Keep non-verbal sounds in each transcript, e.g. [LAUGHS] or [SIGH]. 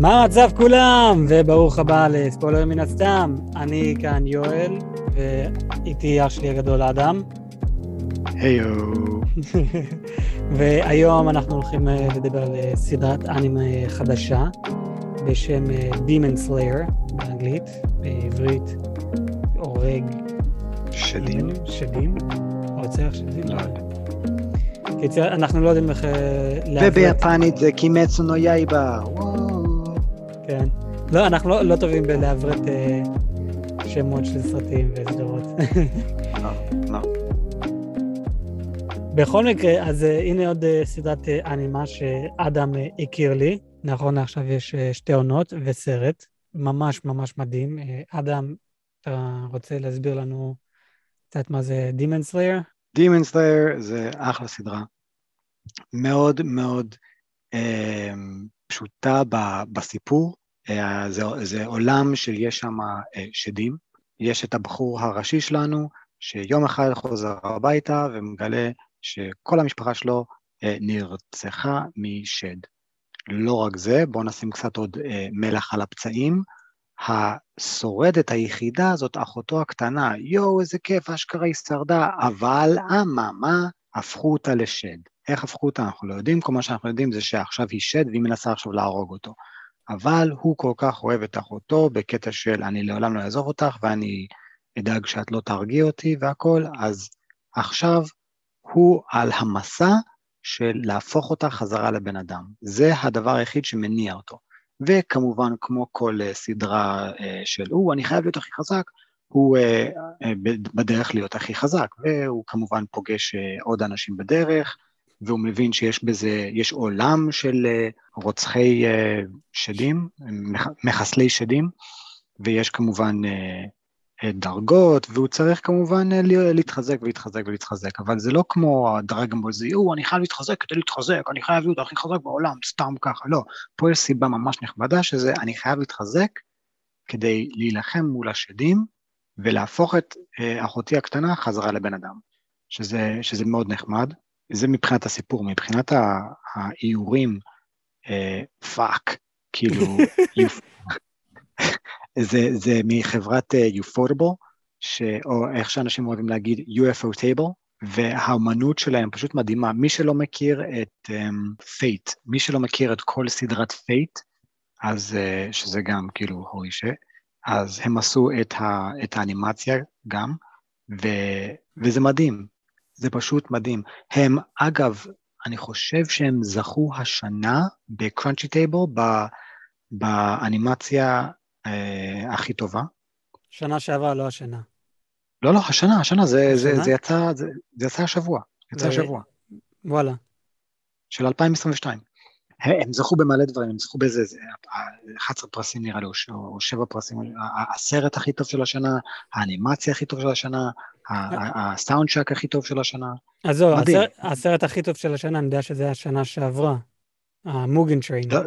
מה המצב כולם? וברוך הבא לספוילר מן הסתם. אני כאן יואל, ואיתי אח שלי הגדול אדם. היו. [LAUGHS] והיום אנחנו הולכים אה, לדבר על אה, סדרת אנימה חדשה בשם אה, Demon Slayer באנגלית, בעברית הורג... שדים? שדים? רוצח שדים? לא יודע. קיצר, אנחנו לא יודעים איך וביפנית זה קימצו נו יאיבה. כן. לא, אנחנו לא, לא טובים בלעברת אה, שמות של סרטים וסדרות. לא, לא. בכל מקרה, אז uh, הנה עוד uh, סדרת אנימה שאדם הכיר לי. נכון לעכשיו יש שתי עונות וסרט. ממש ממש מדהים. אדם, אתה רוצה להסביר לנו קצת מה זה Demon Slayer? Demon Slayer זה אחלה סדרה. מאוד מאוד אה, פשוטה ב, בסיפור. אה, זה, זה עולם שיש שם אה, שדים. יש את הבחור הראשי שלנו, שיום אחד חוזר הביתה ומגלה שכל המשפחה שלו אה, נרצחה משד. לא רק זה, בואו נשים קצת עוד מלח על הפצעים. השורדת היחידה זאת אחותו הקטנה, יואו, איזה כיף, אשכרה היא שרדה, אבל אממה, הפכו אותה לשד. איך הפכו אותה אנחנו לא יודעים, כל מה שאנחנו יודעים זה שעכשיו היא שד והיא מנסה עכשיו להרוג אותו. אבל הוא כל כך אוהב את אחותו בקטע של אני לעולם לא אעזוב אותך ואני אדאג שאת לא תרגיע אותי והכל, אז עכשיו הוא על המסע של להפוך אותה חזרה לבן אדם. זה הדבר היחיד שמניע אותו. וכמובן, כמו כל uh, סדרה uh, של, הוא, אני חייב להיות הכי חזק, הוא uh, בדרך להיות הכי חזק, והוא כמובן פוגש עוד אנשים בדרך, והוא מבין שיש בזה, יש עולם של אה, רוצחי אה, שדים, מחסלי שדים, ויש כמובן אה, דרגות, והוא צריך כמובן להתחזק ולהתחזק ולהתחזק, אבל זה לא כמו הדרגון בול, זה יואו, אני חייב להתחזק כדי להתחזק, אני חייב להיות הכי חזק בעולם, סתם ככה, לא. פה יש סיבה ממש נכבדה שזה, אני חייב להתחזק כדי להילחם מול השדים, ולהפוך את אחותי הקטנה חזרה לבן אדם, שזה, שזה מאוד נחמד. זה מבחינת הסיפור, מבחינת האיורים, fuck, אה, כאילו, [LAUGHS] זה, זה מחברת אה, או איך שאנשים אוהבים להגיד Ufotable, והאומנות שלהם פשוט מדהימה. מי שלא מכיר את Fate, um, מי שלא מכיר את כל סדרת Fate, אז uh, שזה גם כאילו הורי ש... אז הם עשו את, ה, את האנימציה גם, ו, וזה מדהים. זה פשוט מדהים. הם, אגב, אני חושב שהם זכו השנה בקראנצ'י טייבל, באנימציה אה, הכי טובה. שנה שעברה, לא השנה. לא, לא, השנה, השנה, זה, השנה? זה, זה, יצא, זה, זה יצא השבוע, יצא ו... השבוע. וואלה. של 2022. הם זכו במלא דברים, הם זכו באיזה 11 פרסים נראה לי, או 7 פרסים, הסרט הכי טוב של השנה, האנימציה הכי טוב של השנה, הסאונד שק הכי טוב של השנה. אז זהו, הסרט הכי טוב של השנה, אני יודע שזה השנה שעברה, המוגן טריין. לא,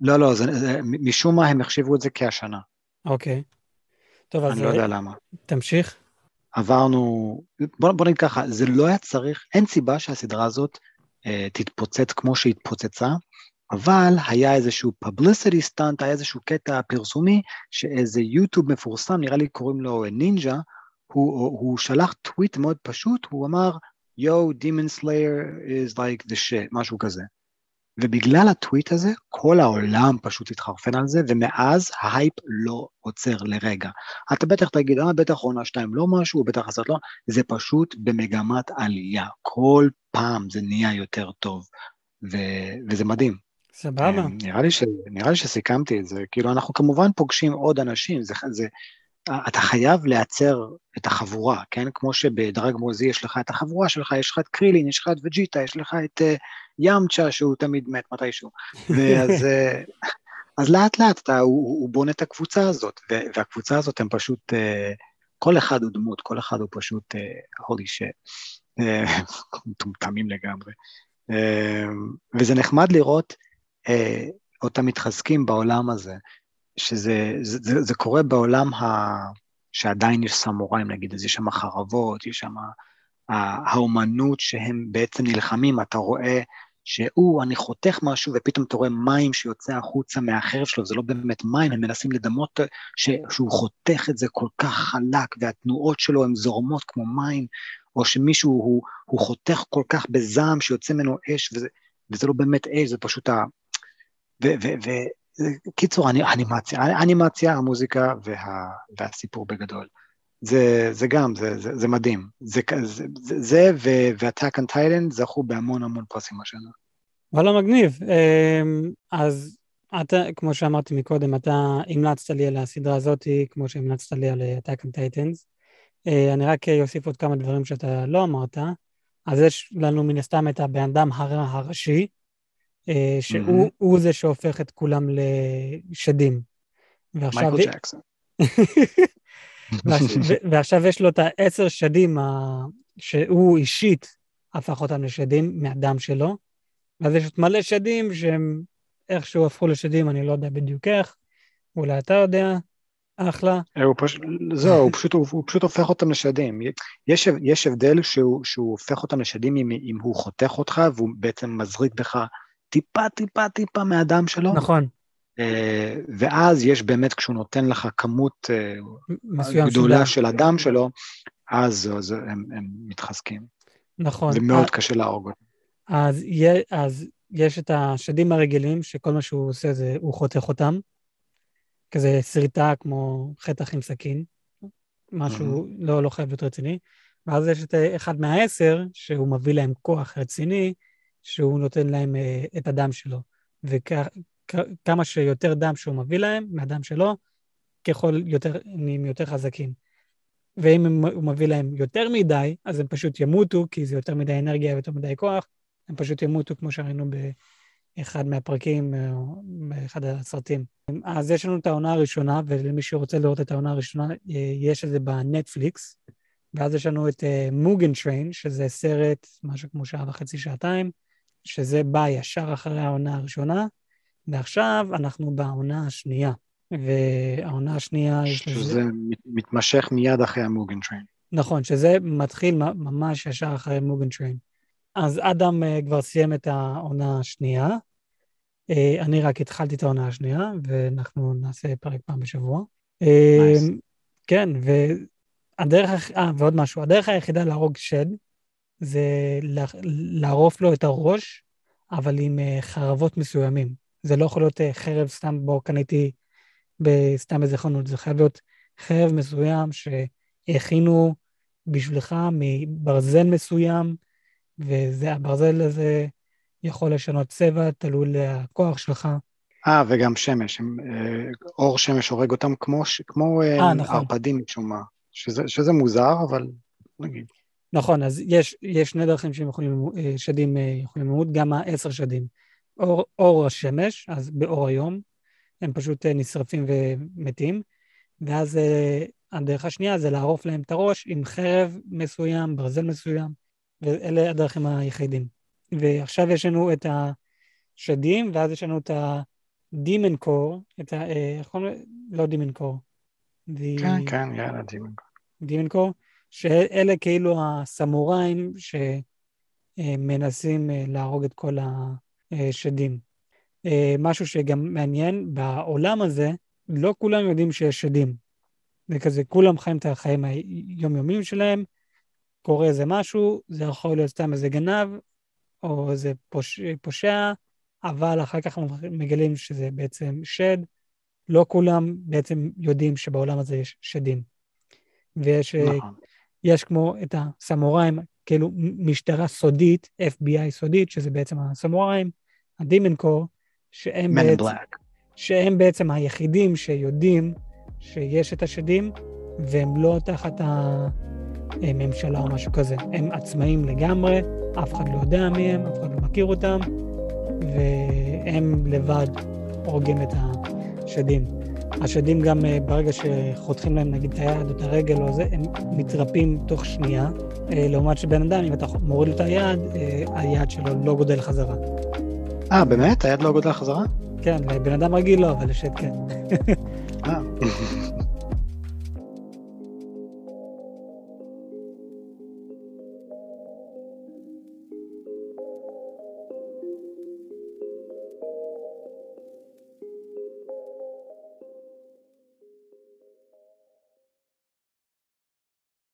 לא, לא, משום מה הם החשיבו את זה כהשנה. אוקיי. טוב, אז... אני לא יודע למה. תמשיך. עברנו, בוא נגיד ככה, זה לא היה צריך, אין סיבה שהסדרה הזאת אה, תתפוצץ כמו שהתפוצצה, אבל היה איזשהו publicity stunt, היה איזשהו קטע פרסומי, שאיזה יוטיובר מפורסם, נראה לי קוראים לו נינג'ה, הוא, הוא שלח טוויט מאוד פשוט, הוא אמר, יו, Demon Slayer is like the shit, משהו כזה. ובגלל הטוויט הזה, כל העולם פשוט התחרפן על זה, ומאז ההייפ לא עוצר לרגע. אתה בטח תגיד, אה, בטח עונה שתיים לא משהו, בטח הסרט לא, זה פשוט במגמת עלייה. כל פעם זה נהיה יותר טוב, ו- וזה מדהים. סבבה. אה, נראה לי, ש- נראה לי שסיכמתי את זה. כאילו, אנחנו כמובן פוגשים עוד אנשים, זה, זה, אתה חייב לייצר את החבורה, כן? כמו שבדרג מוזי יש לך את החבורה שלך, יש לך את קרילין, יש לך את וג'יטה, יש לך את uh, ימצ'ה שהוא תמיד מת מתישהו. ואז uh, אז לאט לאט אתה, הוא, הוא בונה את הקבוצה הזאת, והקבוצה הזאת הם פשוט, uh, כל אחד הוא דמות, כל אחד הוא פשוט הולי ש... מטומטמים לגמרי. וזה נחמד לראות אותם מתחזקים בעולם הזה. שזה זה, זה, זה קורה בעולם ה... שעדיין יש סמוראים, נגיד, אז יש שם חרבות, יש שם האומנות שהם בעצם נלחמים, אתה רואה שהוא, אני חותך משהו ופתאום אתה רואה מים שיוצא החוצה מהחרב שלו, זה לא באמת מים, הם מנסים לדמות ש, שהוא חותך את זה כל כך חלק והתנועות שלו הן זורמות כמו מים, או שמישהו הוא, הוא חותך כל כך בזעם שיוצא ממנו אש, וזה, וזה לא באמת אש, זה פשוט ה... וקיצור, אנימציה, אנימציה, המוזיקה וה, והסיפור בגדול. זה, זה גם, זה, זה, זה מדהים. זה, זה, זה ו-Attack on Titan זכו בהמון המון פרסים השנה. וואלה, מגניב. אמ, אז אתה, כמו שאמרתי מקודם, אתה המלצת לי על הסדרה הזאת, כמו שהמלצת לי על Attack on Titans. אה, אני רק אוסיף עוד כמה דברים שאתה לא אמרת. אז יש לנו מן הסתם את הבן אדם הראשי, שהוא mm-hmm. זה שהופך את כולם לשדים. מייקל ג'קסון. [LAUGHS] ועכשיו יש לו את העשר שדים שהוא אישית הפך אותם לשדים מהדם שלו, ואז יש עוד מלא שדים שהם איכשהו הפכו לשדים, אני לא יודע בדיוק איך, אולי אתה יודע, אחלה. אה, הוא פשוט, זהו, הוא פשוט, הוא, הוא פשוט הופך אותם לשדים. יש, יש הבדל שהוא, שהוא הופך אותם לשדים אם, אם הוא חותך אותך והוא בעצם מזריק בך טיפה, טיפה, טיפה מהדם שלו. נכון. אה, ואז יש באמת, כשהוא נותן לך כמות אה, גדולה של הדם שלו, אז, אז הם, הם מתחזקים. נכון. זה מאוד קשה להרוג אותם. אז, אז יש את השדים הרגילים, שכל מה שהוא עושה זה, הוא חותך אותם. כזה שריטה כמו חטח עם סכין, משהו mm-hmm. לא, לא חייב להיות רציני. ואז יש את אחד מהעשר, שהוא מביא להם כוח רציני, שהוא נותן להם uh, את הדם שלו. וכמה שיותר דם שהוא מביא להם, מהדם שלו, ככל יותר, נהיים יותר חזקים. ואם הוא מביא להם יותר מדי, אז הם פשוט ימותו, כי זה יותר מדי אנרגיה ויותר מדי כוח, הם פשוט ימותו, כמו שראינו באחד מהפרקים, אה, באחד הסרטים. אז יש לנו את העונה הראשונה, ולמי שרוצה לראות את העונה הראשונה, אה, יש את זה בנטפליקס. ואז יש לנו את מוגן טריין, שזה סרט, משהו כמו שעה וחצי, שעתיים, שזה בא ישר אחרי העונה הראשונה, ועכשיו אנחנו בעונה השנייה. והעונה השנייה... שזה מתמשך מיד אחרי ה Mugen Train. נכון, שזה מתחיל ממש ישר אחרי Mugen Train. אז אדם uh, כבר סיים את העונה השנייה. Uh, אני רק התחלתי את העונה השנייה, ואנחנו נעשה פרק פעם בשבוע. Nice. Uh, כן, והדרך, אה, ועוד משהו, הדרך היחידה להרוג שד זה לערוף לו את הראש, אבל עם uh, חרבות מסוימים. זה לא יכול להיות uh, חרב סתם בו קניתי בסתם איזה חנות, זה חייב להיות חרב מסוים שהכינו בשבילך מברזל מסוים, והברזל הזה יכול לשנות צבע, תלוי לכוח שלך. אה, וגם שמש, הם, אה, אור שמש הורג אותם כמו, כמו 아, אה, נכון. ערפדים משום מה, שזה, שזה מוזר, אבל נגיד. נכון, אז יש, יש שני דרכים שהם יכולים, שדים יכולים למות, גם העשר שדים. אור, אור השמש, אז באור היום, הם פשוט נשרפים ומתים, ואז הדרך השנייה זה לערוף להם את הראש עם חרב מסוים, ברזל מסוים, ואלה הדרכים היחידים. ועכשיו יש לנו את השדים, ואז יש לנו את ה-demon core, את ה... איך קוראים לזה? לא demon core. כן, כן, יאללה, demon core. demon core, שאלה כאילו הסמוראים שמנסים אה, להרוג את כל השדים. אה, משהו שגם מעניין, בעולם הזה, לא כולם יודעים שיש שדים. זה כזה, כולם חיים את החיים היומיומיים שלהם, קורה איזה משהו, זה יכול להיות סתם איזה גנב, או איזה פוש, פושע, אבל אחר כך מגלים שזה בעצם שד. לא כולם בעצם יודעים שבעולם הזה יש שדים. ויש נכון. יש כמו את הסמוראים, כאילו משטרה סודית, FBI סודית, שזה בעצם הסמוראים, הדימן קור, שהם, בעצם, שהם בעצם היחידים שיודעים שיש את השדים, והם לא תחת ה... אה, ממשלה או משהו כזה. הם עצמאים לגמרי, אף אחד לא יודע מי הם, אף אחד לא מכיר אותם, והם לבד הורגים את השדים. השדים גם אה, ברגע שחותכים להם נגיד את היד או את הרגל או זה, הם מתרפים תוך שנייה, אה, לעומת שבן אדם, אם אתה מוריד לו את היד, היד שלו לא גודל חזרה. אה, באמת? היד לא גודל חזרה? כן, לבן אדם רגיל לא, אבל לשד כן.